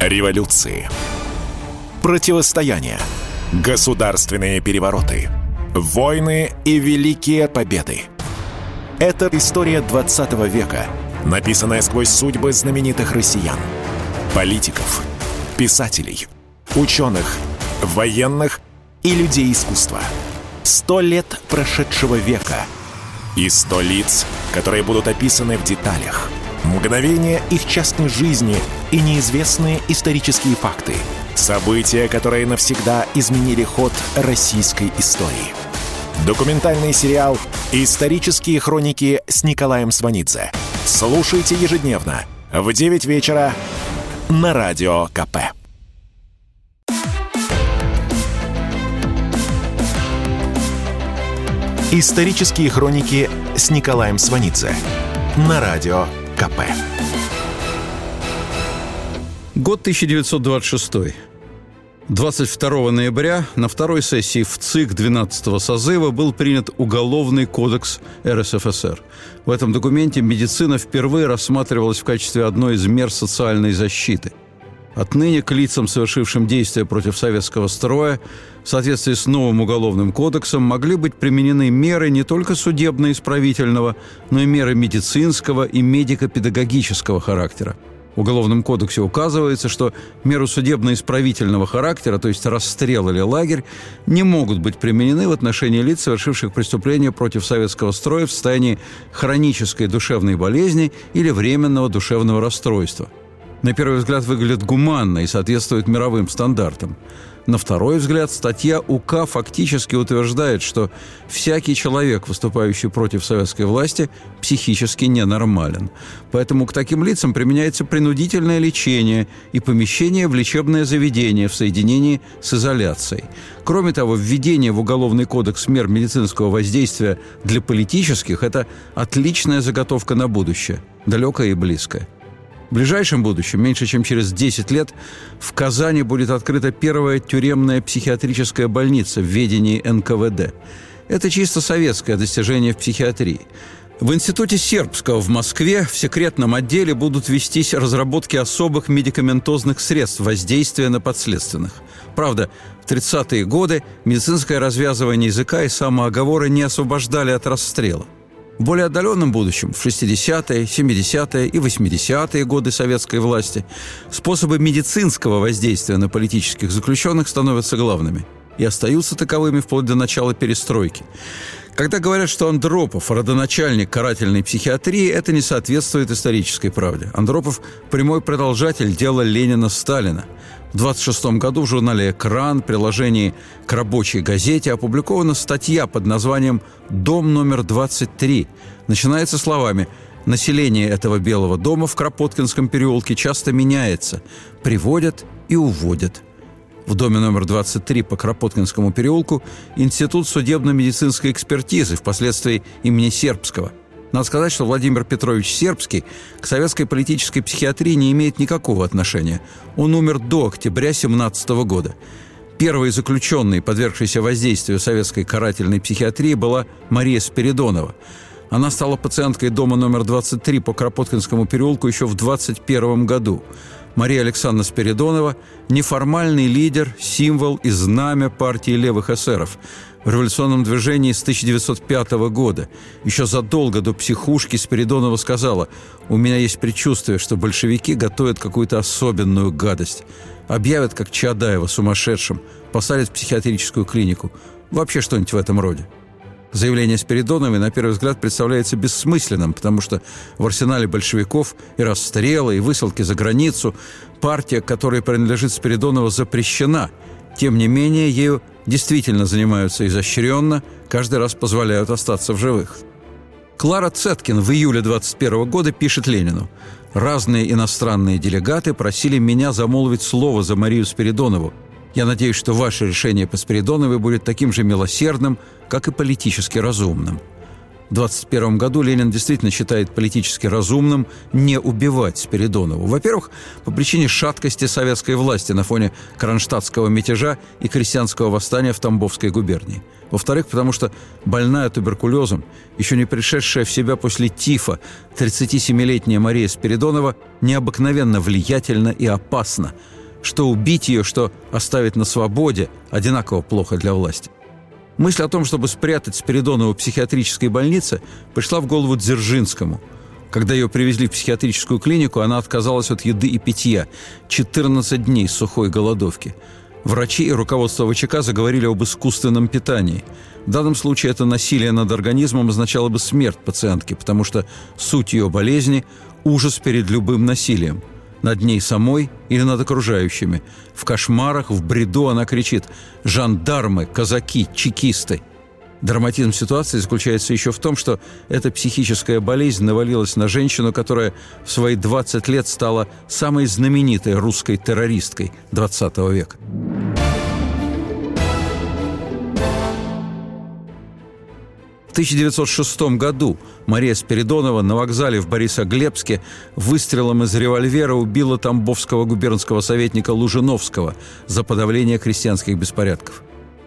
Революции. Противостояния. Государственные перевороты. Войны и великие победы. Это история 20 века, написанная сквозь судьбы знаменитых россиян. Политиков, писателей, ученых, военных и людей искусства. Сто лет прошедшего века и сто лиц, которые будут описаны в деталях – Мгновения их частной жизни и неизвестные исторические факты. События, которые навсегда изменили ход российской истории. Документальный сериал «Исторические хроники» с Николаем Сванидзе. Слушайте ежедневно в 9 вечера на Радио КП. «Исторические хроники» с Николаем Сванидзе на Радио КП. Год 1926. 22 ноября на второй сессии в ЦИК 12-го созыва был принят Уголовный кодекс РСФСР. В этом документе медицина впервые рассматривалась в качестве одной из мер социальной защиты – Отныне к лицам, совершившим действия против советского строя, в соответствии с новым уголовным кодексом могли быть применены меры не только судебно-исправительного, но и меры медицинского и медико-педагогического характера. Уголовном кодексе указывается, что меры судебно-исправительного характера, то есть расстрел или лагерь, не могут быть применены в отношении лиц, совершивших преступления против советского строя в состоянии хронической душевной болезни или временного душевного расстройства – на первый взгляд выглядит гуманно и соответствует мировым стандартам. На второй взгляд, статья УК фактически утверждает, что всякий человек, выступающий против советской власти, психически ненормален. Поэтому к таким лицам применяется принудительное лечение и помещение в лечебное заведение в соединении с изоляцией. Кроме того, введение в Уголовный кодекс мер медицинского воздействия для политических – это отличная заготовка на будущее, далекое и близкое. В ближайшем будущем, меньше чем через 10 лет, в Казани будет открыта первая тюремная психиатрическая больница в ведении НКВД. Это чисто советское достижение в психиатрии. В Институте Сербского в Москве в секретном отделе будут вестись разработки особых медикаментозных средств воздействия на подследственных. Правда, в 30-е годы медицинское развязывание языка и самооговоры не освобождали от расстрела – в более отдаленном будущем, в 60-е, 70-е и 80-е годы советской власти, способы медицинского воздействия на политических заключенных становятся главными и остаются таковыми вплоть до начала перестройки. Когда говорят, что Андропов – родоначальник карательной психиатрии, это не соответствует исторической правде. Андропов – прямой продолжатель дела Ленина-Сталина – в 26 году в журнале «Экран» приложении к рабочей газете опубликована статья под названием «Дом номер 23». Начинается словами «Население этого Белого дома в Кропоткинском переулке часто меняется, приводят и уводят». В доме номер 23 по Кропоткинскому переулку Институт судебно-медицинской экспертизы, впоследствии имени Сербского – надо сказать, что Владимир Петрович Сербский к советской политической психиатрии не имеет никакого отношения. Он умер до октября 17 года. Первой заключенной, подвергшейся воздействию советской карательной психиатрии, была Мария Спиридонова. Она стала пациенткой дома номер 23 по Кропоткинскому переулку еще в 21 году. Мария Александровна Спиридонова – неформальный лидер, символ и знамя партии левых эсеров – в революционном движении с 1905 года. Еще задолго до психушки Спиридонова сказала, «У меня есть предчувствие, что большевики готовят какую-то особенную гадость. Объявят, как Чадаева, сумасшедшим, посадят в психиатрическую клинику. Вообще что-нибудь в этом роде». Заявление Спиридоновой, на первый взгляд, представляется бессмысленным, потому что в арсенале большевиков и расстрелы, и высылки за границу партия, которой принадлежит Спиридонова, запрещена. Тем не менее, ею действительно занимаются изощренно, каждый раз позволяют остаться в живых. Клара Цеткин в июле 21 года пишет Ленину. «Разные иностранные делегаты просили меня замолвить слово за Марию Спиридонову. Я надеюсь, что ваше решение по Спиридоновой будет таким же милосердным, как и политически разумным». 1921 году Ленин действительно считает политически разумным не убивать Спиридонову. Во-первых, по причине шаткости советской власти на фоне кронштадтского мятежа и крестьянского восстания в Тамбовской губернии. Во-вторых, потому что больная туберкулезом, еще не пришедшая в себя после тифа, 37-летняя Мария Спиридонова необыкновенно влиятельна и опасна, что убить ее, что оставить на свободе, одинаково плохо для власти. Мысль о том, чтобы спрятать Спиридонову в психиатрической больнице, пришла в голову Дзержинскому. Когда ее привезли в психиатрическую клинику, она отказалась от еды и питья. 14 дней сухой голодовки. Врачи и руководство ВЧК заговорили об искусственном питании. В данном случае это насилие над организмом означало бы смерть пациентки, потому что суть ее болезни – ужас перед любым насилием – над ней самой или над окружающими. В кошмарах, в бреду она кричит «Жандармы! Казаки! Чекисты!» Драматизм ситуации заключается еще в том, что эта психическая болезнь навалилась на женщину, которая в свои 20 лет стала самой знаменитой русской террористкой XX века. В 1906 году Мария Спиридонова на вокзале в Борисоглебске выстрелом из револьвера убила тамбовского губернского советника Лужиновского за подавление крестьянских беспорядков.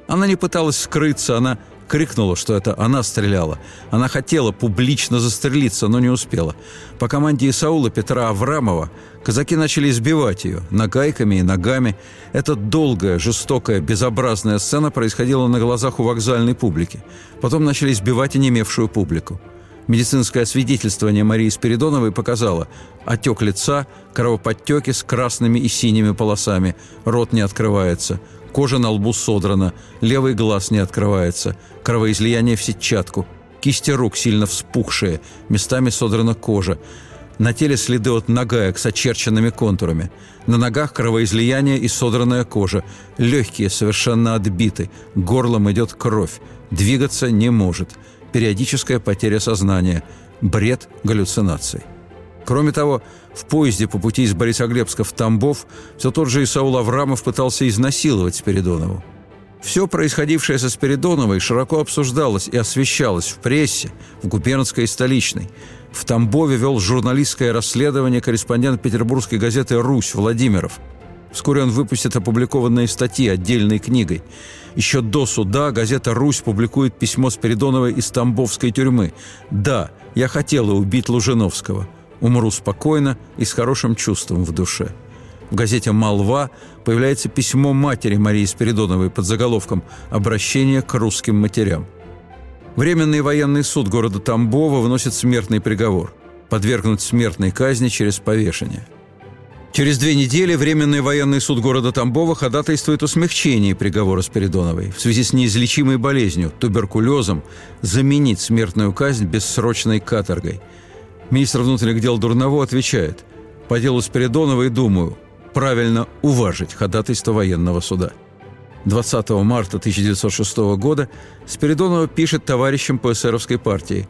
Она не пыталась скрыться, она крикнула, что это она стреляла. Она хотела публично застрелиться, но не успела. По команде Исаула Петра Аврамова казаки начали избивать ее нагайками и ногами. Эта долгая, жестокая, безобразная сцена происходила на глазах у вокзальной публики. Потом начали избивать и немевшую публику. Медицинское освидетельствование Марии Спиридоновой показало отек лица, кровоподтеки с красными и синими полосами, рот не открывается – Кожа на лбу содрана, левый глаз не открывается, кровоизлияние в сетчатку, кисти рук сильно вспухшие, местами содрана кожа. На теле следы от нагаек с очерченными контурами. На ногах кровоизлияние и содранная кожа. Легкие совершенно отбиты. Горлом идет кровь. Двигаться не может. Периодическая потеря сознания. Бред галлюцинаций. Кроме того, в поезде по пути из Борисоглебска в Тамбов все тот же Исаул Аврамов пытался изнасиловать Спиридонову. Все происходившее со Спиридоновой широко обсуждалось и освещалось в прессе, в губернской и столичной. В Тамбове вел журналистское расследование корреспондент петербургской газеты «Русь» Владимиров. Вскоре он выпустит опубликованные статьи отдельной книгой. Еще до суда газета «Русь» публикует письмо Спиридоновой из Тамбовской тюрьмы. «Да, я хотела убить Лужиновского. Умру спокойно и с хорошим чувством в душе. В газете «Молва» появляется письмо матери Марии Спиридоновой под заголовком «Обращение к русским матерям». Временный военный суд города Тамбова выносит смертный приговор – подвергнуть смертной казни через повешение. Через две недели Временный военный суд города Тамбова ходатайствует о смягчении приговора Спиридоновой в связи с неизлечимой болезнью, туберкулезом, заменить смертную казнь бессрочной каторгой – Министр внутренних дел Дурново отвечает «По делу Спиридонова и думаю, правильно уважить ходатайство военного суда». 20 марта 1906 года Спиридонова пишет товарищам по эсеровской партии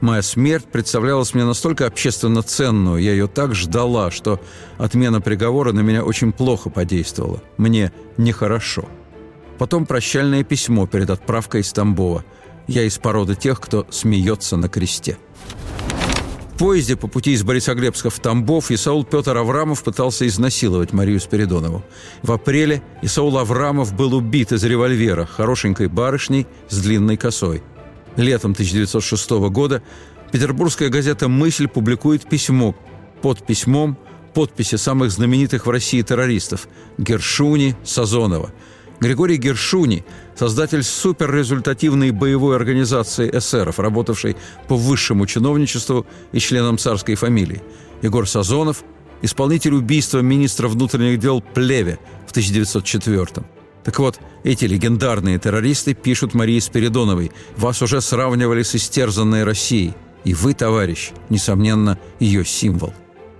«Моя смерть представлялась мне настолько общественно ценную, я ее так ждала, что отмена приговора на меня очень плохо подействовала. Мне нехорошо». Потом прощальное письмо перед отправкой из Тамбова. «Я из породы тех, кто смеется на кресте». В поезде по пути из Борисоглебска в Тамбов Исаул Петр Аврамов пытался изнасиловать Марию Спиридонову. В апреле Исаул Аврамов был убит из револьвера хорошенькой барышней с длинной косой. Летом 1906 года петербургская газета «Мысль» публикует письмо. Под письмом подписи самых знаменитых в России террористов – Гершуни, Сазонова – Григорий Гершуни, создатель суперрезультативной боевой организации эсеров, работавшей по высшему чиновничеству и членам царской фамилии. Егор Сазонов, исполнитель убийства министра внутренних дел Плеве в 1904 -м. Так вот, эти легендарные террористы пишут Марии Спиридоновой, «Вас уже сравнивали с истерзанной Россией, и вы, товарищ, несомненно, ее символ».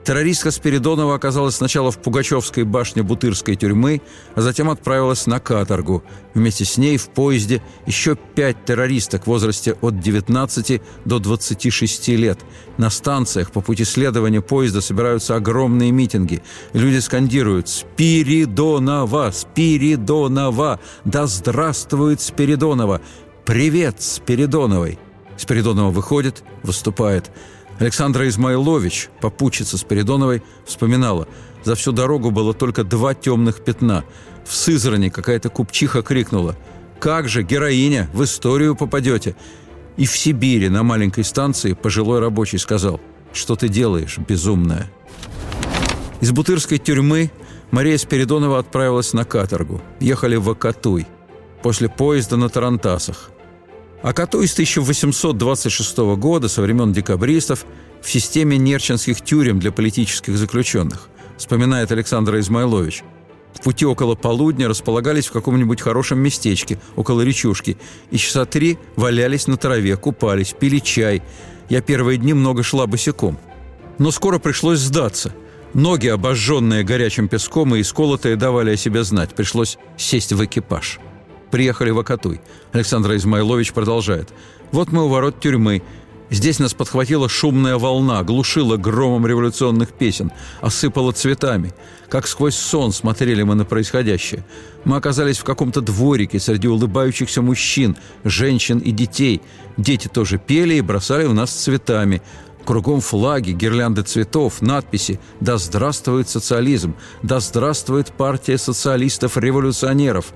Террористка Спиридонова оказалась сначала в Пугачевской башне Бутырской тюрьмы, а затем отправилась на каторгу. Вместе с ней в поезде еще пять террористок в возрасте от 19 до 26 лет. На станциях по пути следования поезда собираются огромные митинги. Люди скандируют «Спиридонова! Спиридонова! Да здравствует Спиридонова! Привет Спиридоновой!» Спиридонова выходит, выступает. Александра Измайлович, попутчица Спиридоновой, вспоминала, за всю дорогу было только два темных пятна. В Сызрани какая-то купчиха крикнула «Как же, героиня, в историю попадете!» И в Сибири на маленькой станции пожилой рабочий сказал «Что ты делаешь, безумная?» Из Бутырской тюрьмы Мария Спиридонова отправилась на каторгу. Ехали в Акатуй. После поезда на Тарантасах. Акатуй с 1826 года, со времен декабристов, в системе нерчинских тюрем для политических заключенных, вспоминает Александр Измайлович. В пути около полудня располагались в каком-нибудь хорошем местечке, около речушки, и часа три валялись на траве, купались, пили чай. Я первые дни много шла босиком. Но скоро пришлось сдаться – Ноги, обожженные горячим песком и исколотые, давали о себе знать. Пришлось сесть в экипаж. Приехали в Акатуй. Александр Измайлович продолжает. «Вот мы у ворот тюрьмы. Здесь нас подхватила шумная волна, глушила громом революционных песен, осыпала цветами. Как сквозь сон смотрели мы на происходящее. Мы оказались в каком-то дворике среди улыбающихся мужчин, женщин и детей. Дети тоже пели и бросали в нас цветами. Кругом флаги, гирлянды цветов, надписи «Да здравствует социализм! Да здравствует партия социалистов-революционеров!»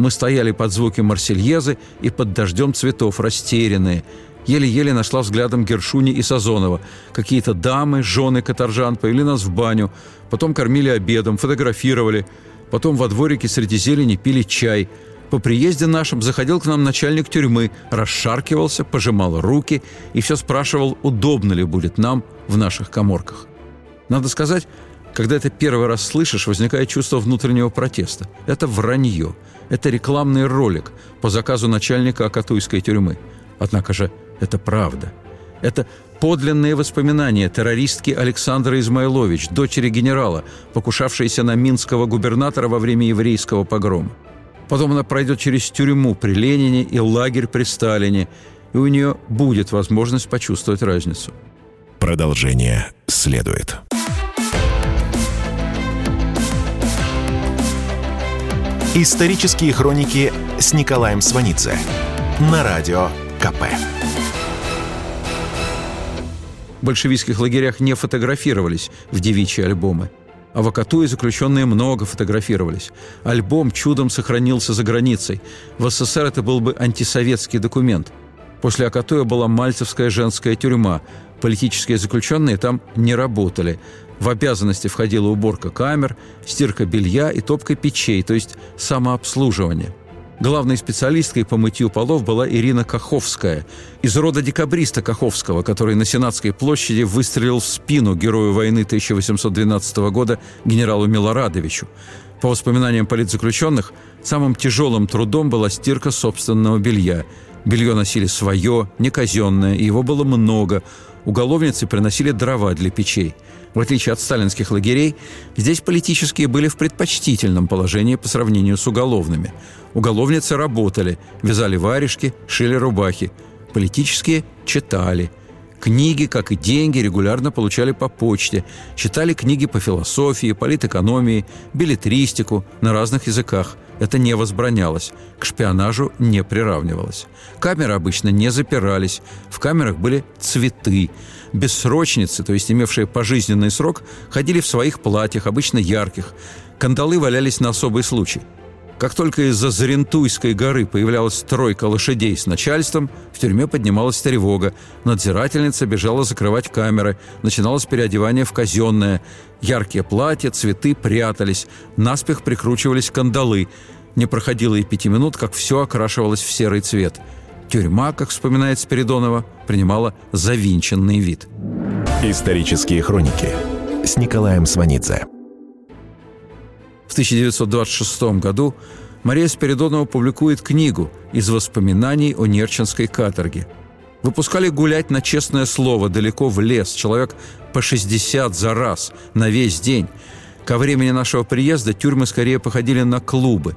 Мы стояли под звуки Марсельезы и под дождем цветов, растерянные. Еле-еле нашла взглядом Гершуни и Сазонова. Какие-то дамы, жены каторжан повели нас в баню, потом кормили обедом, фотографировали. Потом во дворике среди зелени пили чай – по приезде нашем заходил к нам начальник тюрьмы, расшаркивался, пожимал руки и все спрашивал, удобно ли будет нам в наших коморках. Надо сказать, когда это первый раз слышишь, возникает чувство внутреннего протеста. Это вранье. Это рекламный ролик по заказу начальника Акатуйской тюрьмы. Однако же это правда. Это подлинные воспоминания террористки Александры Измайлович, дочери генерала, покушавшейся на минского губернатора во время еврейского погрома. Потом она пройдет через тюрьму при Ленине и лагерь при Сталине, и у нее будет возможность почувствовать разницу. Продолжение следует. Исторические хроники с Николаем Сванидзе на радио КП. В большевистских лагерях не фотографировались в девичьи альбомы – а в Акатуе заключенные много фотографировались. Альбом чудом сохранился за границей. В СССР это был бы антисоветский документ. После Акатуя была Мальцевская женская тюрьма. Политические заключенные там не работали. В обязанности входила уборка камер, стирка белья и топка печей, то есть самообслуживание. Главной специалисткой по мытью полов была Ирина Каховская, из рода декабриста Каховского, который на Сенатской площади выстрелил в спину герою войны 1812 года генералу Милорадовичу. По воспоминаниям политзаключенных, самым тяжелым трудом была стирка собственного белья. Белье носили свое, не казенное, и его было много. Уголовницы приносили дрова для печей – в отличие от сталинских лагерей, здесь политические были в предпочтительном положении по сравнению с уголовными. Уголовницы работали, вязали варежки, шили рубахи. Политические читали. Книги, как и деньги, регулярно получали по почте. Читали книги по философии, политэкономии, билетристику на разных языках – это не возбранялось, к шпионажу не приравнивалось. Камеры обычно не запирались, в камерах были цветы. Бессрочницы, то есть имевшие пожизненный срок, ходили в своих платьях, обычно ярких. Кандалы валялись на особый случай – как только из-за Зарентуйской горы появлялась тройка лошадей с начальством, в тюрьме поднималась тревога. Надзирательница бежала закрывать камеры. Начиналось переодевание в казенное. Яркие платья, цветы прятались. Наспех прикручивались кандалы. Не проходило и пяти минут, как все окрашивалось в серый цвет. Тюрьма, как вспоминает Спиридонова, принимала завинченный вид. Исторические хроники с Николаем Сванидзе. В 1926 году Мария Спиридонова публикует книгу «Из воспоминаний о Нерчинской каторге». Выпускали гулять на честное слово далеко в лес, человек по 60 за раз, на весь день. Ко времени нашего приезда тюрьмы скорее походили на клубы.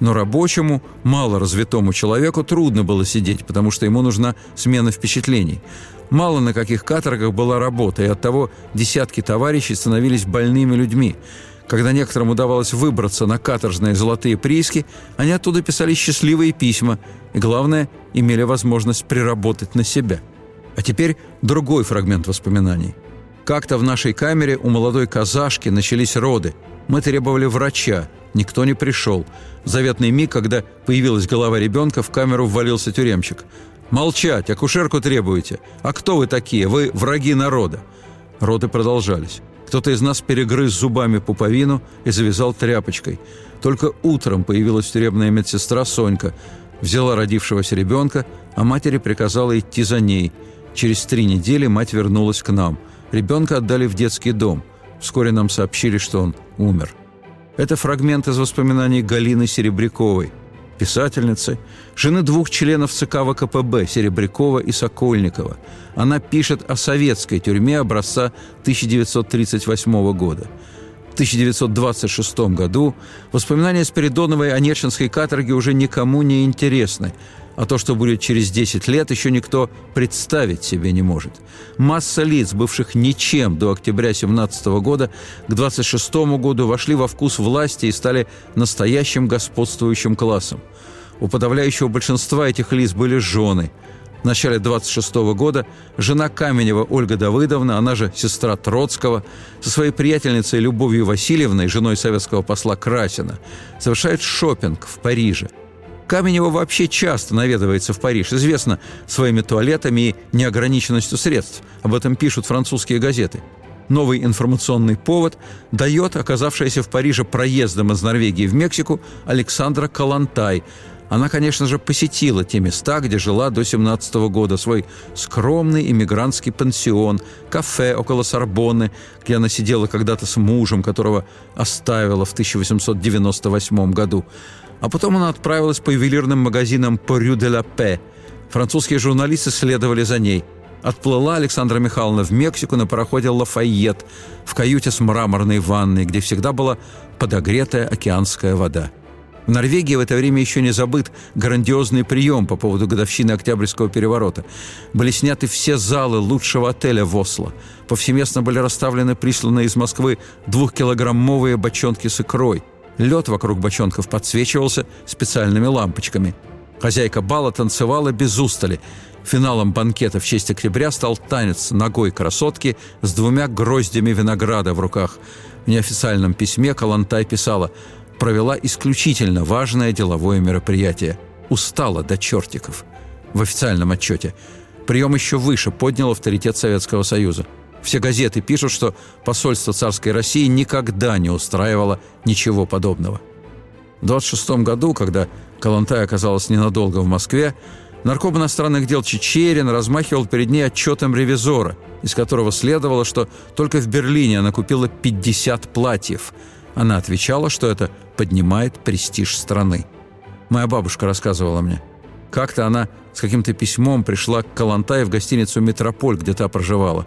Но рабочему, мало развитому человеку трудно было сидеть, потому что ему нужна смена впечатлений. Мало на каких каторгах была работа, и оттого десятки товарищей становились больными людьми – Когда некоторым удавалось выбраться на каторжные золотые прииски, они оттуда писали счастливые письма и, главное, имели возможность приработать на себя. А теперь другой фрагмент воспоминаний. Как-то в нашей камере у молодой казашки начались роды. Мы требовали врача, никто не пришел. В заветный миг, когда появилась голова ребенка, в камеру ввалился тюремщик. «Молчать! Акушерку требуете! А кто вы такие? Вы враги народа!» Роды продолжались. Кто-то из нас перегрыз зубами пуповину и завязал тряпочкой. Только утром появилась тюремная медсестра Сонька, взяла родившегося ребенка, а матери приказала идти за ней. Через три недели мать вернулась к нам. Ребенка отдали в детский дом. Вскоре нам сообщили, что он умер. Это фрагмент из воспоминаний Галины Серебряковой – писательницы, жены двух членов ЦК ВКПБ Серебрякова и Сокольникова. Она пишет о советской тюрьме образца 1938 года. В 1926 году воспоминания Спиридоновой о Нерчинской каторге уже никому не интересны – а то, что будет через 10 лет, еще никто представить себе не может. Масса лиц, бывших ничем до октября 17 года, к 26 году вошли во вкус власти и стали настоящим господствующим классом. У подавляющего большинства этих лиц были жены. В начале 26 года жена Каменева Ольга Давыдовна, она же сестра Троцкого, со своей приятельницей Любовью Васильевной, женой советского посла Красина, совершает шопинг в Париже – Каменева вообще часто наведывается в Париж, известно своими туалетами и неограниченностью средств. Об этом пишут французские газеты. Новый информационный повод дает оказавшаяся в Париже проездом из Норвегии в Мексику Александра Калантай. Она, конечно же, посетила те места, где жила до 17 года, свой скромный иммигрантский пансион, кафе около Сорбонны, где она сидела когда-то с мужем, которого оставила в 1898 году. А потом она отправилась по ювелирным магазинам по Рю де ла Пе. Французские журналисты следовали за ней. Отплыла Александра Михайловна в Мексику на пароходе «Лафайет» в каюте с мраморной ванной, где всегда была подогретая океанская вода. В Норвегии в это время еще не забыт грандиозный прием по поводу годовщины Октябрьского переворота. Были сняты все залы лучшего отеля в Осло. Повсеместно были расставлены присланные из Москвы двухкилограммовые бочонки с икрой – Лед вокруг бочонков подсвечивался специальными лампочками. Хозяйка бала танцевала без устали. Финалом банкета в честь октября стал танец ногой красотки с двумя гроздями винограда в руках. В неофициальном письме Калантай писала «Провела исключительно важное деловое мероприятие. Устала до чертиков». В официальном отчете. Прием еще выше поднял авторитет Советского Союза – все газеты пишут, что посольство царской России никогда не устраивало ничего подобного. В 26 году, когда Калантай оказалась ненадолго в Москве, нарком иностранных дел Чечерин размахивал перед ней отчетом ревизора, из которого следовало, что только в Берлине она купила 50 платьев. Она отвечала, что это поднимает престиж страны. Моя бабушка рассказывала мне. Как-то она с каким-то письмом пришла к Калантай в гостиницу «Метрополь», где та проживала.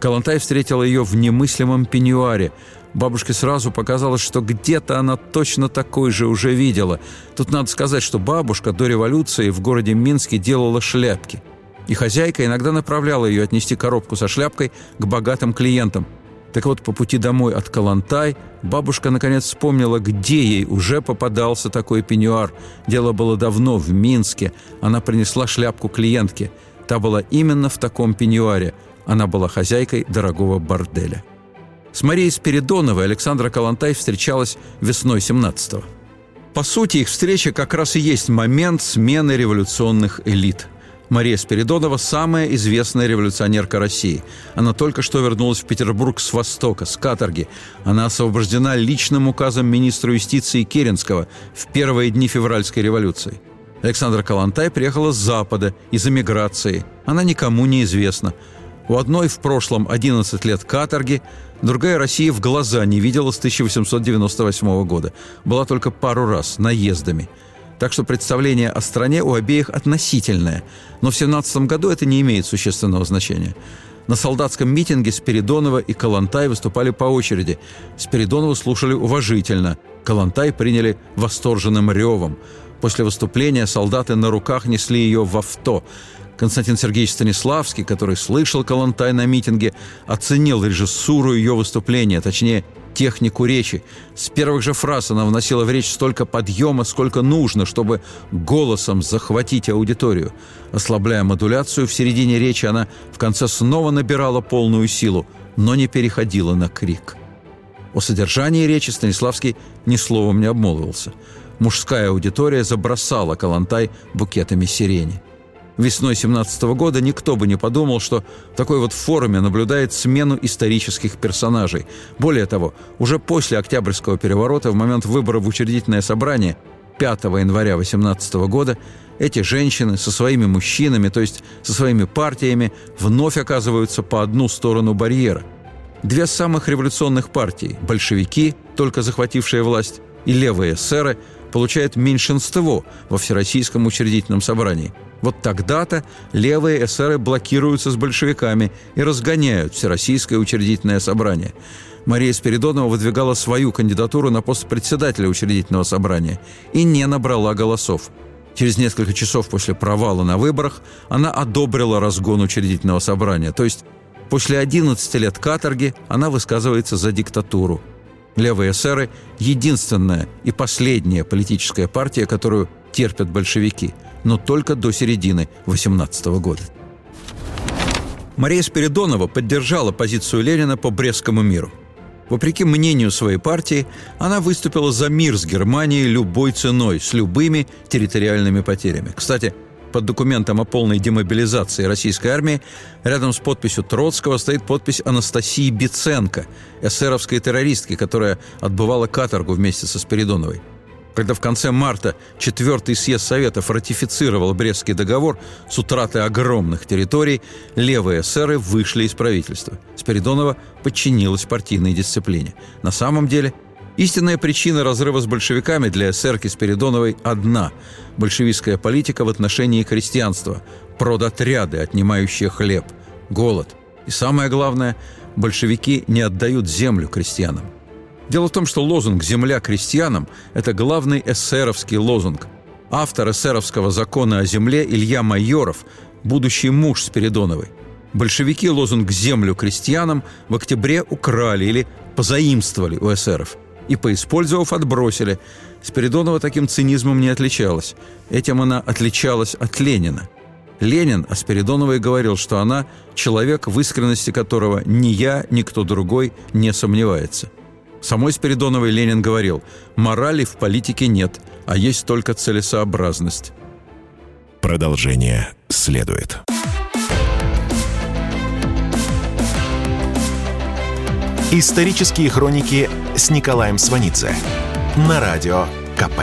Калантай встретила ее в немыслимом пеньюаре. Бабушке сразу показалось, что где-то она точно такой же уже видела. Тут надо сказать, что бабушка до революции в городе Минске делала шляпки. И хозяйка иногда направляла ее отнести коробку со шляпкой к богатым клиентам. Так вот, по пути домой от Калантай бабушка наконец вспомнила, где ей уже попадался такой пеньюар. Дело было давно, в Минске. Она принесла шляпку клиентке. Та была именно в таком пеньюаре – она была хозяйкой дорогого борделя. С Марией Спиридоновой Александра Калантай встречалась весной 17-го. По сути, их встреча как раз и есть момент смены революционных элит. Мария Спиридонова – самая известная революционерка России. Она только что вернулась в Петербург с Востока, с каторги. Она освобождена личным указом министра юстиции Керенского в первые дни февральской революции. Александра Калантай приехала с Запада, из эмиграции. Она никому не известна. У одной в прошлом 11 лет каторги, другая Россия в глаза не видела с 1898 года. Была только пару раз, наездами. Так что представление о стране у обеих относительное. Но в 17 году это не имеет существенного значения. На солдатском митинге Спиридонова и Калантай выступали по очереди. Спиридонову слушали уважительно. Калантай приняли восторженным ревом. После выступления солдаты на руках несли ее в авто – Константин Сергеевич Станиславский, который слышал Калантай на митинге, оценил режиссуру ее выступления, точнее, технику речи. С первых же фраз она вносила в речь столько подъема, сколько нужно, чтобы голосом захватить аудиторию. Ослабляя модуляцию, в середине речи она в конце снова набирала полную силу, но не переходила на крик. О содержании речи Станиславский ни словом не обмолвился. Мужская аудитория забросала Калантай букетами сирени. Весной 17 года никто бы не подумал, что в такой вот форуме наблюдает смену исторических персонажей. Более того, уже после Октябрьского переворота, в момент выбора в учредительное собрание 5 января 18 года, эти женщины со своими мужчинами, то есть со своими партиями, вновь оказываются по одну сторону барьера – Две самых революционных партии – большевики, только захватившие власть, и левые эсеры – получают меньшинство во Всероссийском учредительном собрании. Вот тогда-то левые эсеры блокируются с большевиками и разгоняют Всероссийское учредительное собрание. Мария Спиридонова выдвигала свою кандидатуру на пост председателя учредительного собрания и не набрала голосов. Через несколько часов после провала на выборах она одобрила разгон учредительного собрания, то есть После 11 лет каторги она высказывается за диктатуру. Левые эсеры – единственная и последняя политическая партия, которую терпят большевики, но только до середины 18 года. Мария Спиридонова поддержала позицию Ленина по Брестскому миру. Вопреки мнению своей партии, она выступила за мир с Германией любой ценой, с любыми территориальными потерями. Кстати, под документом о полной демобилизации российской армии рядом с подписью Троцкого стоит подпись Анастасии Биценко, эсеровской террористки, которая отбывала каторгу вместе со Спиридоновой. Когда в конце марта четвертый съезд Советов ратифицировал Брестский договор с утратой огромных территорий, левые эсеры вышли из правительства. Спиридонова подчинилась партийной дисциплине. На самом деле – Истинная причина разрыва с большевиками для эсерки Спиридоновой одна – большевистская политика в отношении крестьянства, продотряды, отнимающие хлеб, голод. И самое главное – большевики не отдают землю крестьянам. Дело в том, что лозунг «Земля крестьянам» – это главный эсеровский лозунг. Автор эсеровского закона о земле Илья Майоров, будущий муж Спиридоновой. Большевики лозунг «Землю крестьянам» в октябре украли или позаимствовали у эсеров – и, поиспользовав, отбросили. Спиридонова таким цинизмом не отличалась. Этим она отличалась от Ленина. Ленин о Спиридоновой говорил, что она – человек, в искренности которого ни я, ни кто другой не сомневается. Самой Спиридоновой Ленин говорил, морали в политике нет, а есть только целесообразность. Продолжение следует. Исторические хроники с Николаем Сванидзе на радио КП.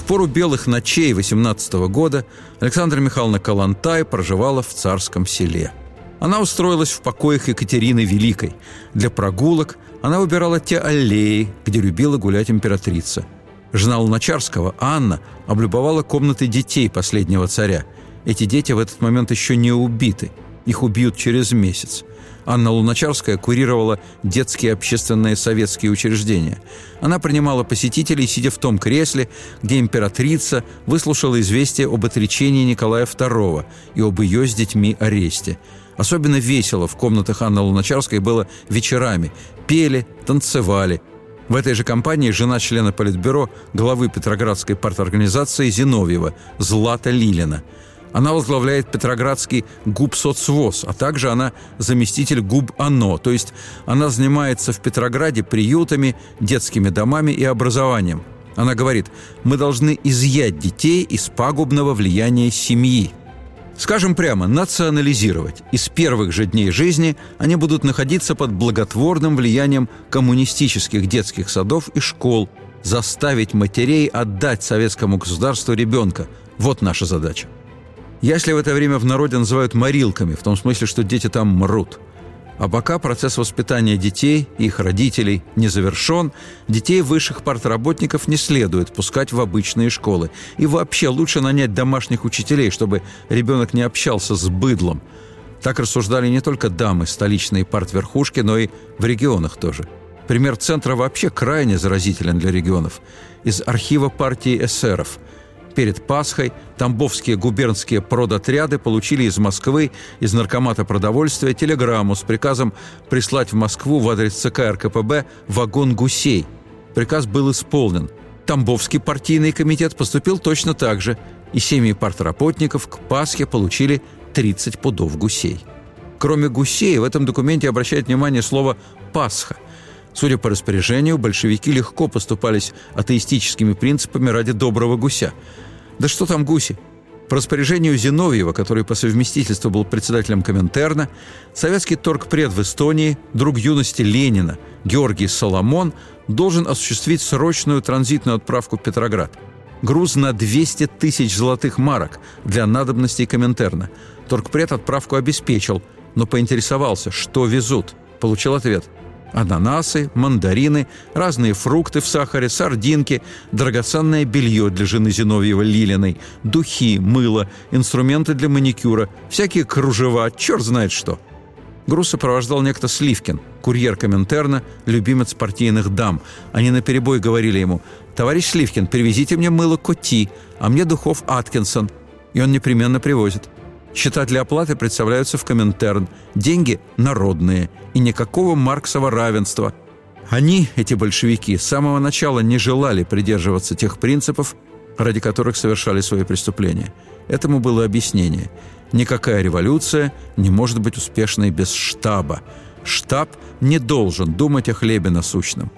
В пору белых ночей 18 года Александра Михайловна Калантай проживала в царском селе. Она устроилась в покоях Екатерины Великой. Для прогулок она выбирала те аллеи, где любила гулять императрица. Жена Луначарского, Анна, облюбовала комнаты детей последнего царя. Эти дети в этот момент еще не убиты. Их убьют через месяц. Анна Луначарская курировала детские общественные советские учреждения. Она принимала посетителей, сидя в том кресле, где императрица выслушала известие об отречении Николая II и об ее с детьми аресте. Особенно весело в комнатах Анны Луначарской было вечерами. Пели, танцевали. В этой же компании жена члена Политбюро, главы Петроградской парторганизации Зиновьева, Злата Лилина – она возглавляет Петроградский ГУБ-соцвоз, а также она заместитель ГУБ-АНО, то есть она занимается в Петрограде приютами, детскими домами и образованием. Она говорит, мы должны изъять детей из пагубного влияния семьи. Скажем прямо, национализировать. И с первых же дней жизни они будут находиться под благотворным влиянием коммунистических детских садов и школ, заставить матерей отдать советскому государству ребенка. Вот наша задача. Ясли в это время в народе называют «морилками», в том смысле, что дети там мрут. А пока процесс воспитания детей и их родителей не завершен, детей высших партработников не следует пускать в обычные школы. И вообще лучше нанять домашних учителей, чтобы ребенок не общался с быдлом. Так рассуждали не только дамы столичной партверхушки, но и в регионах тоже. Пример центра вообще крайне заразителен для регионов. Из архива партии эсеров – Перед Пасхой тамбовские губернские продотряды получили из Москвы, из Наркомата продовольствия, телеграмму с приказом прислать в Москву в адрес ЦК РКПБ вагон гусей. Приказ был исполнен. Тамбовский партийный комитет поступил точно так же, и семьи партработников к Пасхе получили 30 пудов гусей. Кроме гусей, в этом документе обращает внимание слово «Пасха». Судя по распоряжению, большевики легко поступались атеистическими принципами ради доброго гуся. Да что там гуси? По распоряжению Зиновьева, который по совместительству был председателем Коминтерна, советский торгпред в Эстонии, друг юности Ленина, Георгий Соломон, должен осуществить срочную транзитную отправку в Петроград. Груз на 200 тысяч золотых марок для надобностей Коминтерна. Торгпред отправку обеспечил, но поинтересовался, что везут. Получил ответ – Ананасы, мандарины, разные фрукты в сахаре, сардинки, драгоценное белье для жены Зиновьева Лилиной, духи, мыло, инструменты для маникюра, всякие кружева, черт знает что. Груз сопровождал некто Сливкин, курьер Коминтерна, любимец партийных дам. Они наперебой говорили ему «Товарищ Сливкин, привезите мне мыло Коти, а мне духов Аткинсон». И он непременно привозит – Счета для оплаты представляются в Коминтерн. Деньги народные. И никакого марксового равенства. Они, эти большевики, с самого начала не желали придерживаться тех принципов, ради которых совершали свои преступления. Этому было объяснение. Никакая революция не может быть успешной без штаба. Штаб не должен думать о хлебе насущном.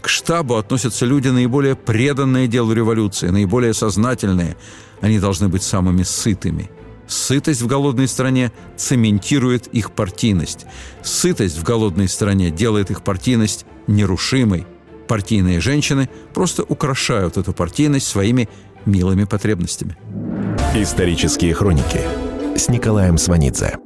К штабу относятся люди, наиболее преданные делу революции, наиболее сознательные. Они должны быть самыми сытыми – Сытость в голодной стране цементирует их партийность. Сытость в голодной стране делает их партийность нерушимой. Партийные женщины просто украшают эту партийность своими милыми потребностями. Исторические хроники с Николаем Сванидзе.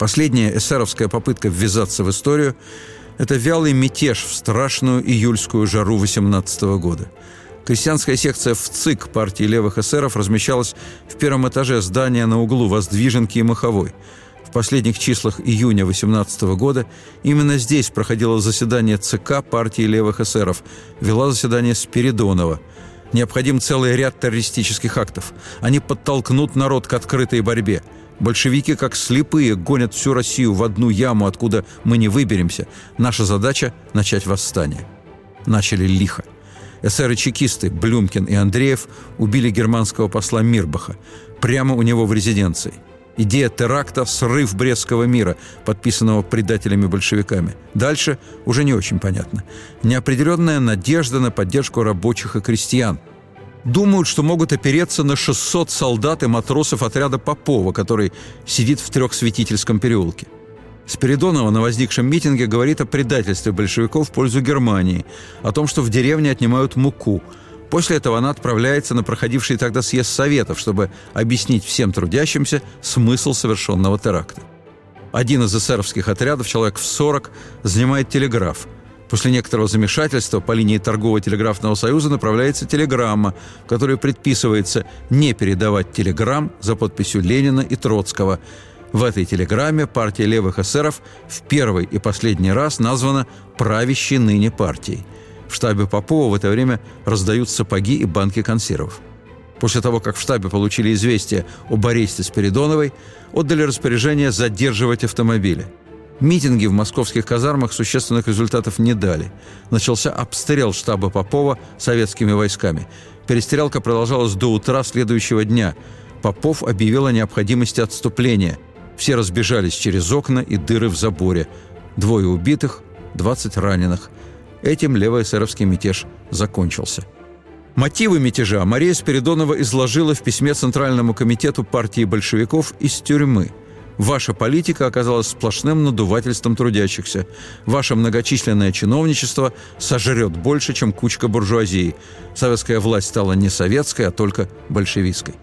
Последняя эсеровская попытка ввязаться в историю – это вялый мятеж в страшную июльскую жару 18 года – Крестьянская секция в ЦИК партии левых эсеров размещалась в первом этаже здания на углу Воздвиженки и Маховой. В последних числах июня 18 года именно здесь проходило заседание ЦК партии левых эсеров. Вела заседание Спиридонова. Необходим целый ряд террористических актов. Они подтолкнут народ к открытой борьбе. Большевики, как слепые, гонят всю Россию в одну яму, откуда мы не выберемся. Наша задача – начать восстание. Начали лихо. Эсеры-чекисты Блюмкин и Андреев убили германского посла Мирбаха прямо у него в резиденции. Идея теракта – срыв Брестского мира, подписанного предателями-большевиками. Дальше уже не очень понятно. Неопределенная надежда на поддержку рабочих и крестьян. Думают, что могут опереться на 600 солдат и матросов отряда Попова, который сидит в Трехсветительском переулке. Спиридонова на возникшем митинге говорит о предательстве большевиков в пользу Германии, о том, что в деревне отнимают муку. После этого она отправляется на проходивший тогда съезд Советов, чтобы объяснить всем трудящимся смысл совершенного теракта. Один из эсеровских отрядов, человек в 40, занимает телеграф. После некоторого замешательства по линии торгово-телеграфного союза направляется телеграмма, в которой предписывается не передавать телеграмм за подписью Ленина и Троцкого – в этой телеграмме партия левых эсеров в первый и последний раз названа правящей ныне партией. В штабе Попова в это время раздают сапоги и банки консервов. После того, как в штабе получили известие об аресте Спиридоновой, отдали распоряжение задерживать автомобили. Митинги в московских казармах существенных результатов не дали. Начался обстрел штаба Попова советскими войсками. Перестрелка продолжалась до утра следующего дня. Попов объявил о необходимости отступления. Все разбежались через окна и дыры в заборе. Двое убитых, 20 раненых. Этим левоэсеровский мятеж закончился. Мотивы мятежа Мария Спиридонова изложила в письме Центральному комитету партии большевиков из тюрьмы. Ваша политика оказалась сплошным надувательством трудящихся. Ваше многочисленное чиновничество сожрет больше, чем кучка буржуазии. Советская власть стала не советской, а только большевистской.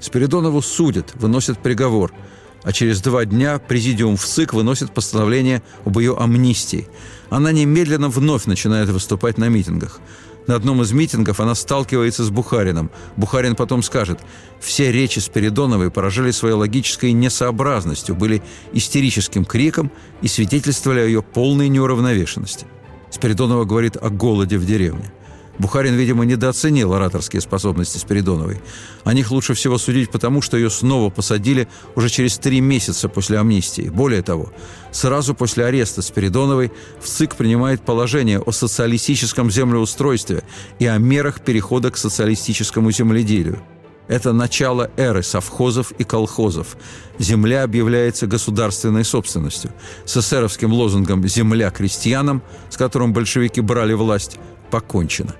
Спиридонову судят, выносят приговор – а через два дня президиум в ЦИК выносит постановление об ее амнистии. Она немедленно вновь начинает выступать на митингах. На одном из митингов она сталкивается с Бухарином. Бухарин потом скажет, все речи Спиридоновой поражали своей логической несообразностью, были истерическим криком и свидетельствовали о ее полной неуравновешенности. Спиридонова говорит о голоде в деревне. Бухарин, видимо, недооценил ораторские способности Спиридоновой. О них лучше всего судить потому, что ее снова посадили уже через три месяца после амнистии. Более того, сразу после ареста Спиридоновой в ЦИК принимает положение о социалистическом землеустройстве и о мерах перехода к социалистическому земледелию. Это начало эры совхозов и колхозов. Земля объявляется государственной собственностью. С эсеровским лозунгом «Земля крестьянам», с которым большевики брали власть, покончено.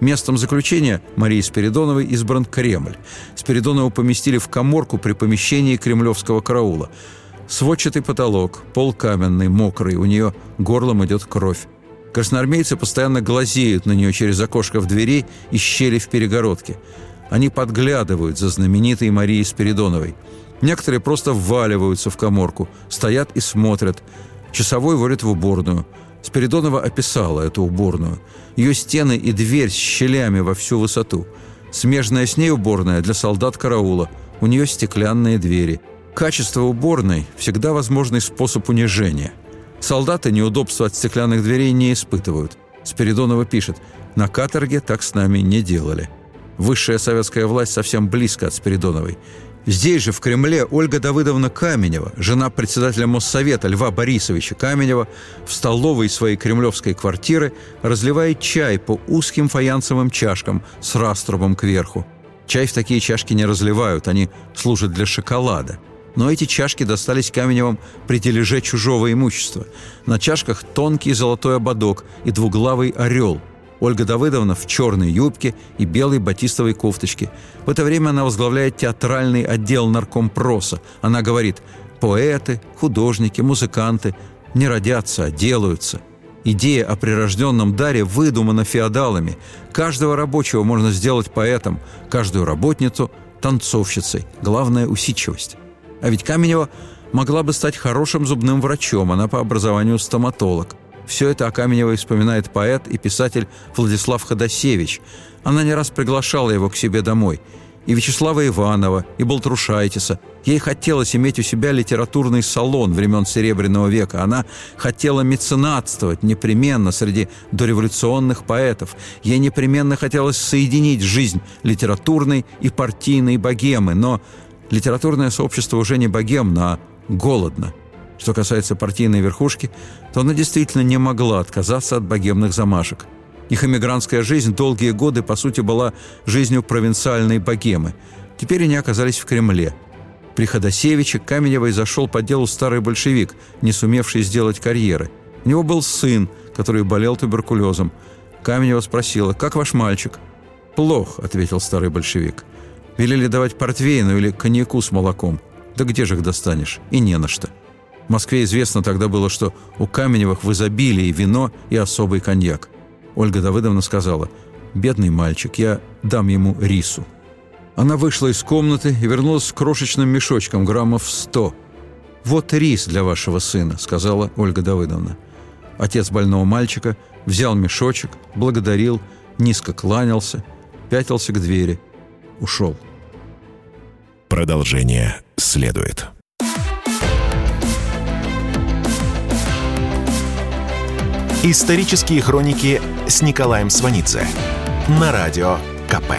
Местом заключения Марии Спиридоновой избран Кремль. Спиридонову поместили в коморку при помещении кремлевского караула. Сводчатый потолок, пол каменный, мокрый, у нее горлом идет кровь. Красноармейцы постоянно глазеют на нее через окошко в двери и щели в перегородке. Они подглядывают за знаменитой Марией Спиридоновой. Некоторые просто вваливаются в коморку, стоят и смотрят. Часовой водит в уборную. Спиридонова описала эту уборную. Ее стены и дверь с щелями во всю высоту. Смежная с ней уборная для солдат караула. У нее стеклянные двери. Качество уборной – всегда возможный способ унижения. Солдаты неудобства от стеклянных дверей не испытывают. Спиридонова пишет «На каторге так с нами не делали». Высшая советская власть совсем близко от Спиридоновой. Здесь же, в Кремле, Ольга Давыдовна Каменева, жена председателя Моссовета Льва Борисовича Каменева, в столовой своей кремлевской квартиры разливает чай по узким фаянсовым чашкам с раструбом кверху. Чай в такие чашки не разливают, они служат для шоколада. Но эти чашки достались Каменевым при дележе чужого имущества. На чашках тонкий золотой ободок и двуглавый орел – Ольга Давыдовна в черной юбке и белой батистовой кофточке. В это время она возглавляет театральный отдел наркомпроса. Она говорит «поэты, художники, музыканты не родятся, а делаются». Идея о прирожденном даре выдумана феодалами. Каждого рабочего можно сделать поэтом, каждую работницу – танцовщицей. Главное – усидчивость. А ведь Каменева могла бы стать хорошим зубным врачом, она по образованию стоматолог – все это о Каменевой вспоминает поэт и писатель Владислав Ходосевич. Она не раз приглашала его к себе домой. И Вячеслава Иванова, и Балтрушайтиса. Ей хотелось иметь у себя литературный салон времен Серебряного века. Она хотела меценатствовать непременно среди дореволюционных поэтов. Ей непременно хотелось соединить жизнь литературной и партийной богемы. Но литературное сообщество уже не богемно, а голодно – что касается партийной верхушки, то она действительно не могла отказаться от богемных замашек. Их эмигрантская жизнь долгие годы, по сути, была жизнью провинциальной богемы. Теперь они оказались в Кремле. При Ходосевиче Каменевой зашел по делу старый большевик, не сумевший сделать карьеры. У него был сын, который болел туберкулезом. Каменева спросила, «Как ваш мальчик?» «Плохо», — ответил старый большевик. «Велели давать портвейну или коньяку с молоком. Да где же их достанешь? И не на что». В Москве известно тогда было, что у Каменевых в изобилии вино и особый коньяк. Ольга Давыдовна сказала, «Бедный мальчик, я дам ему рису». Она вышла из комнаты и вернулась с крошечным мешочком, граммов сто. «Вот рис для вашего сына», — сказала Ольга Давыдовна. Отец больного мальчика взял мешочек, благодарил, низко кланялся, пятился к двери, ушел. Продолжение следует. Исторические хроники с Николаем Сванидзе на радио КП.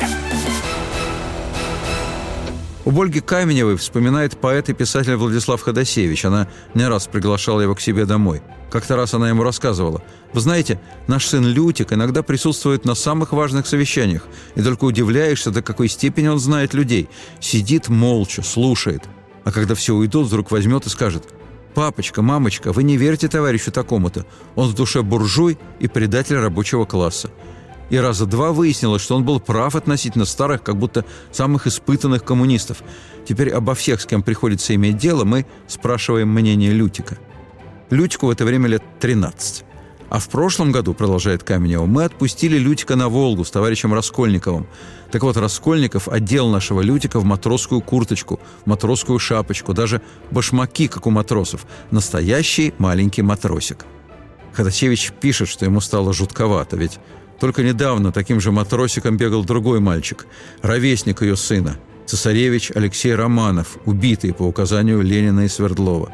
У Ольги Каменевой вспоминает поэт и писатель Владислав Ходосевич. Она не раз приглашала его к себе домой. Как-то раз она ему рассказывала. «Вы знаете, наш сын Лютик иногда присутствует на самых важных совещаниях, и только удивляешься, до какой степени он знает людей. Сидит молча, слушает. А когда все уйдут, вдруг возьмет и скажет – «Папочка, мамочка, вы не верите товарищу такому-то. Он в душе буржуй и предатель рабочего класса». И раза два выяснилось, что он был прав относительно старых, как будто самых испытанных коммунистов. Теперь обо всех, с кем приходится иметь дело, мы спрашиваем мнение Лютика. Лютику в это время лет 13. А в прошлом году, продолжает Каменева, мы отпустили Лютика на Волгу с товарищем Раскольниковым. Так вот, Раскольников одел нашего Лютика в матросскую курточку, матросскую шапочку, даже башмаки, как у матросов. Настоящий маленький матросик. Ходосевич пишет, что ему стало жутковато, ведь только недавно таким же матросиком бегал другой мальчик, ровесник ее сына, цесаревич Алексей Романов, убитый по указанию Ленина и Свердлова.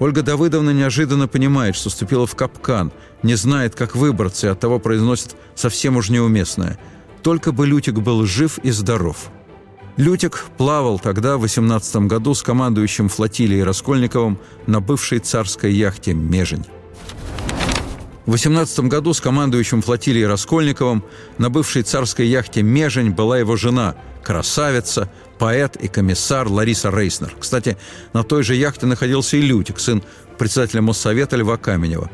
Ольга Давыдовна неожиданно понимает, что ступила в капкан, не знает, как выбраться, и оттого произносит совсем уж неуместное. Только бы Лютик был жив и здоров. Лютик плавал тогда, в 18 году, с командующим флотилией Раскольниковым на бывшей царской яхте «Межень». В 18 году с командующим флотилией Раскольниковым на бывшей царской яхте «Межень» была его жена, красавица, поэт и комиссар Лариса Рейснер. Кстати, на той же яхте находился и Лютик, сын председателя Моссовета Льва Каменева.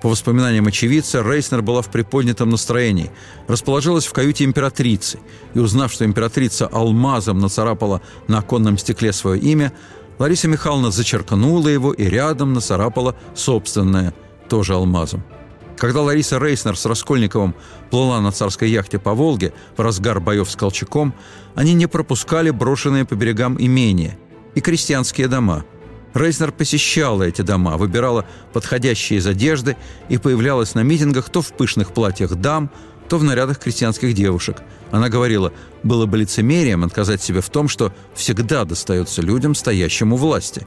По воспоминаниям очевидца, Рейснер была в приподнятом настроении, расположилась в каюте императрицы, и, узнав, что императрица алмазом нацарапала на оконном стекле свое имя, Лариса Михайловна зачеркнула его и рядом нацарапала собственное, тоже алмазом. Когда Лариса Рейснер с Раскольниковым плыла на царской яхте по Волге в разгар боев с Колчаком, они не пропускали брошенные по берегам имения и крестьянские дома. Рейснер посещала эти дома, выбирала подходящие из одежды и появлялась на митингах то в пышных платьях дам, то в нарядах крестьянских девушек. Она говорила, было бы лицемерием отказать себе в том, что всегда достается людям, стоящим у власти.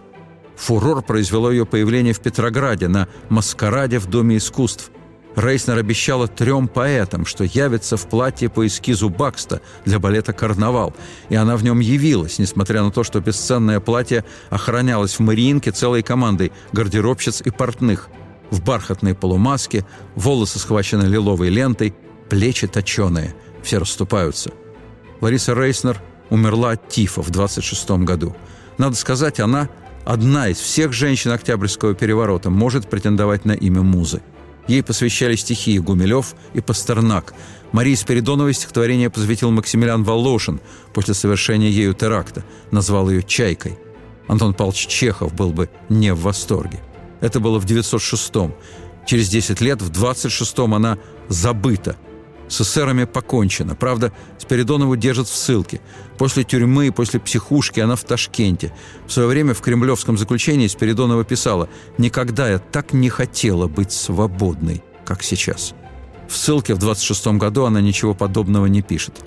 Фурор произвело ее появление в Петрограде на маскараде в Доме искусств – Рейснер обещала трем поэтам, что явится в платье по эскизу Бакста для балета «Карнавал», и она в нем явилась, несмотря на то, что бесценное платье охранялось в Мариинке целой командой гардеробщиц и портных. В бархатной полумаске, волосы схвачены лиловой лентой, плечи точеные, все расступаются. Лариса Рейснер умерла от тифа в 26 году. Надо сказать, она одна из всех женщин Октябрьского переворота может претендовать на имя музы. Ей посвящали стихи Гумилев и Пастернак. Марии Спиридоновой стихотворение посвятил Максимилиан Волошин после совершения ею теракта. Назвал ее «Чайкой». Антон Павлович Чехов был бы не в восторге. Это было в 906-м. Через 10 лет, в 26-м, она забыта – с эсерами покончено. Правда, Спиридонову держат в ссылке. После тюрьмы и после психушки она в Ташкенте. В свое время в кремлевском заключении Спиридонова писала «Никогда я так не хотела быть свободной, как сейчас». В ссылке в 26 году она ничего подобного не пишет.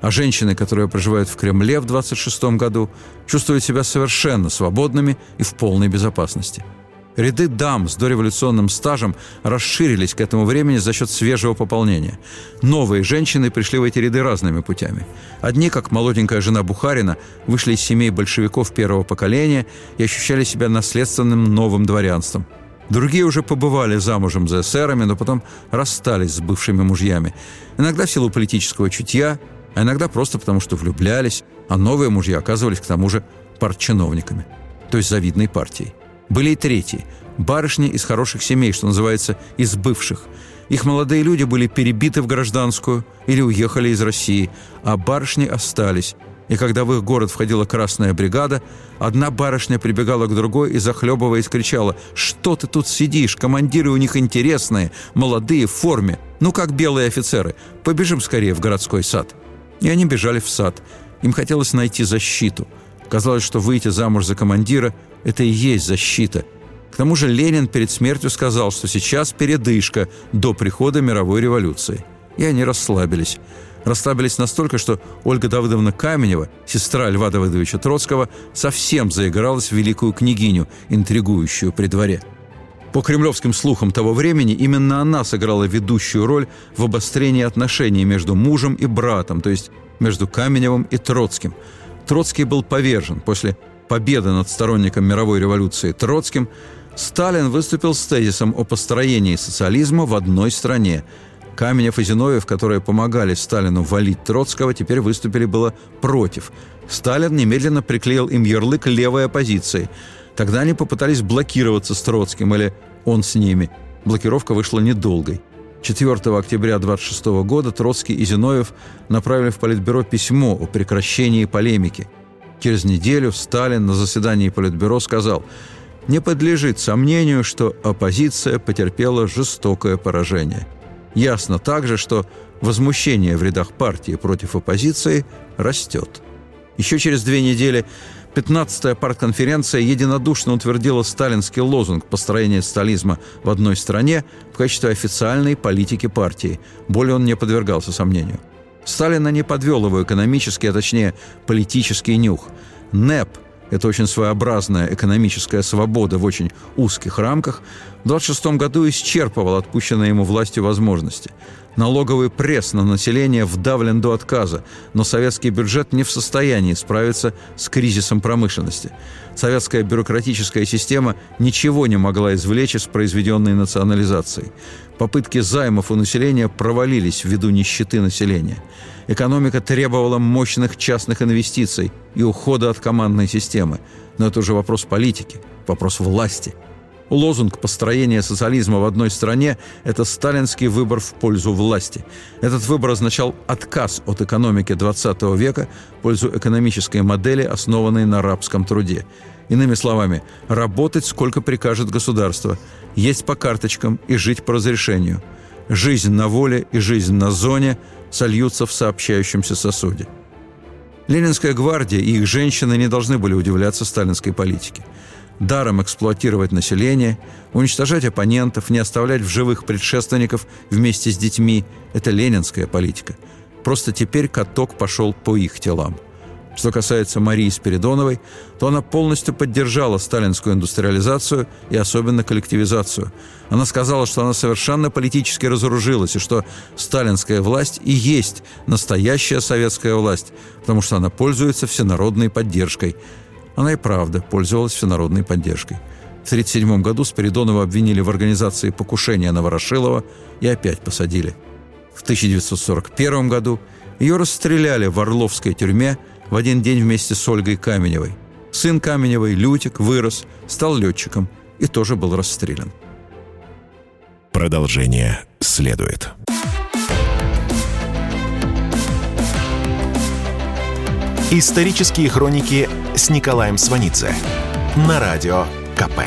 А женщины, которые проживают в Кремле в 26 году, чувствуют себя совершенно свободными и в полной безопасности – Ряды дам с дореволюционным стажем расширились к этому времени за счет свежего пополнения. Новые женщины пришли в эти ряды разными путями. Одни, как молоденькая жена Бухарина, вышли из семей большевиков первого поколения и ощущали себя наследственным новым дворянством. Другие уже побывали замужем за эсерами, но потом расстались с бывшими мужьями. Иногда в силу политического чутья, а иногда просто потому, что влюблялись, а новые мужья оказывались к тому же партчиновниками, то есть завидной партией. Были и третьи – барышни из хороших семей, что называется, из бывших. Их молодые люди были перебиты в гражданскую или уехали из России, а барышни остались. И когда в их город входила красная бригада, одна барышня прибегала к другой и, захлебываясь, кричала «Что ты тут сидишь? Командиры у них интересные, молодые, в форме. Ну, как белые офицеры. Побежим скорее в городской сад». И они бежали в сад. Им хотелось найти защиту. Казалось, что выйти замуж за командира – это и есть защита. К тому же Ленин перед смертью сказал, что сейчас передышка до прихода мировой революции. И они расслабились. Расслабились настолько, что Ольга Давыдовна Каменева, сестра Льва Давыдовича Троцкого, совсем заигралась в великую княгиню, интригующую при дворе. По кремлевским слухам того времени, именно она сыграла ведущую роль в обострении отношений между мужем и братом, то есть между Каменевым и Троцким. Троцкий был повержен после победы над сторонником мировой революции Троцким, Сталин выступил с тезисом о построении социализма в одной стране. Каменев и Зиновьев, которые помогали Сталину валить Троцкого, теперь выступили было против. Сталин немедленно приклеил им ярлык левой оппозиции. Тогда они попытались блокироваться с Троцким или он с ними. Блокировка вышла недолгой. 4 октября 26 года Троцкий и Зиновьев направили в Политбюро письмо о прекращении полемики – Через неделю Сталин на заседании Политбюро сказал, не подлежит сомнению, что оппозиция потерпела жестокое поражение. Ясно также, что возмущение в рядах партии против оппозиции растет. Еще через две недели 15-я партконференция единодушно утвердила сталинский лозунг построения стализма в одной стране в качестве официальной политики партии. Более он не подвергался сомнению – Сталина не подвел его экономический, а точнее политический нюх. НЭП, это очень своеобразная экономическая свобода в очень узких рамках, в 26 году исчерпывал отпущенные ему властью возможности. Налоговый пресс на население вдавлен до отказа, но советский бюджет не в состоянии справиться с кризисом промышленности. Советская бюрократическая система ничего не могла извлечь из произведенной национализации. Попытки займов у населения провалились ввиду нищеты населения. Экономика требовала мощных частных инвестиций и ухода от командной системы. Но это уже вопрос политики, вопрос власти – Лозунг построения социализма в одной стране – это сталинский выбор в пользу власти. Этот выбор означал отказ от экономики XX века в пользу экономической модели, основанной на рабском труде. Иными словами, работать сколько прикажет государство, есть по карточкам и жить по разрешению. Жизнь на воле и жизнь на зоне сольются в сообщающемся сосуде. Ленинская гвардия и их женщины не должны были удивляться сталинской политике – даром эксплуатировать население, уничтожать оппонентов, не оставлять в живых предшественников вместе с детьми – это ленинская политика. Просто теперь каток пошел по их телам. Что касается Марии Спиридоновой, то она полностью поддержала сталинскую индустриализацию и особенно коллективизацию. Она сказала, что она совершенно политически разоружилась, и что сталинская власть и есть настоящая советская власть, потому что она пользуется всенародной поддержкой – она и правда пользовалась всенародной поддержкой. В 1937 году Спиридонова обвинили в организации покушения на Ворошилова и опять посадили. В 1941 году ее расстреляли в Орловской тюрьме в один день вместе с Ольгой Каменевой. Сын Каменевой, Лютик, вырос, стал летчиком и тоже был расстрелян. Продолжение следует. Исторические хроники с Николаем Сванидзе на радио КП.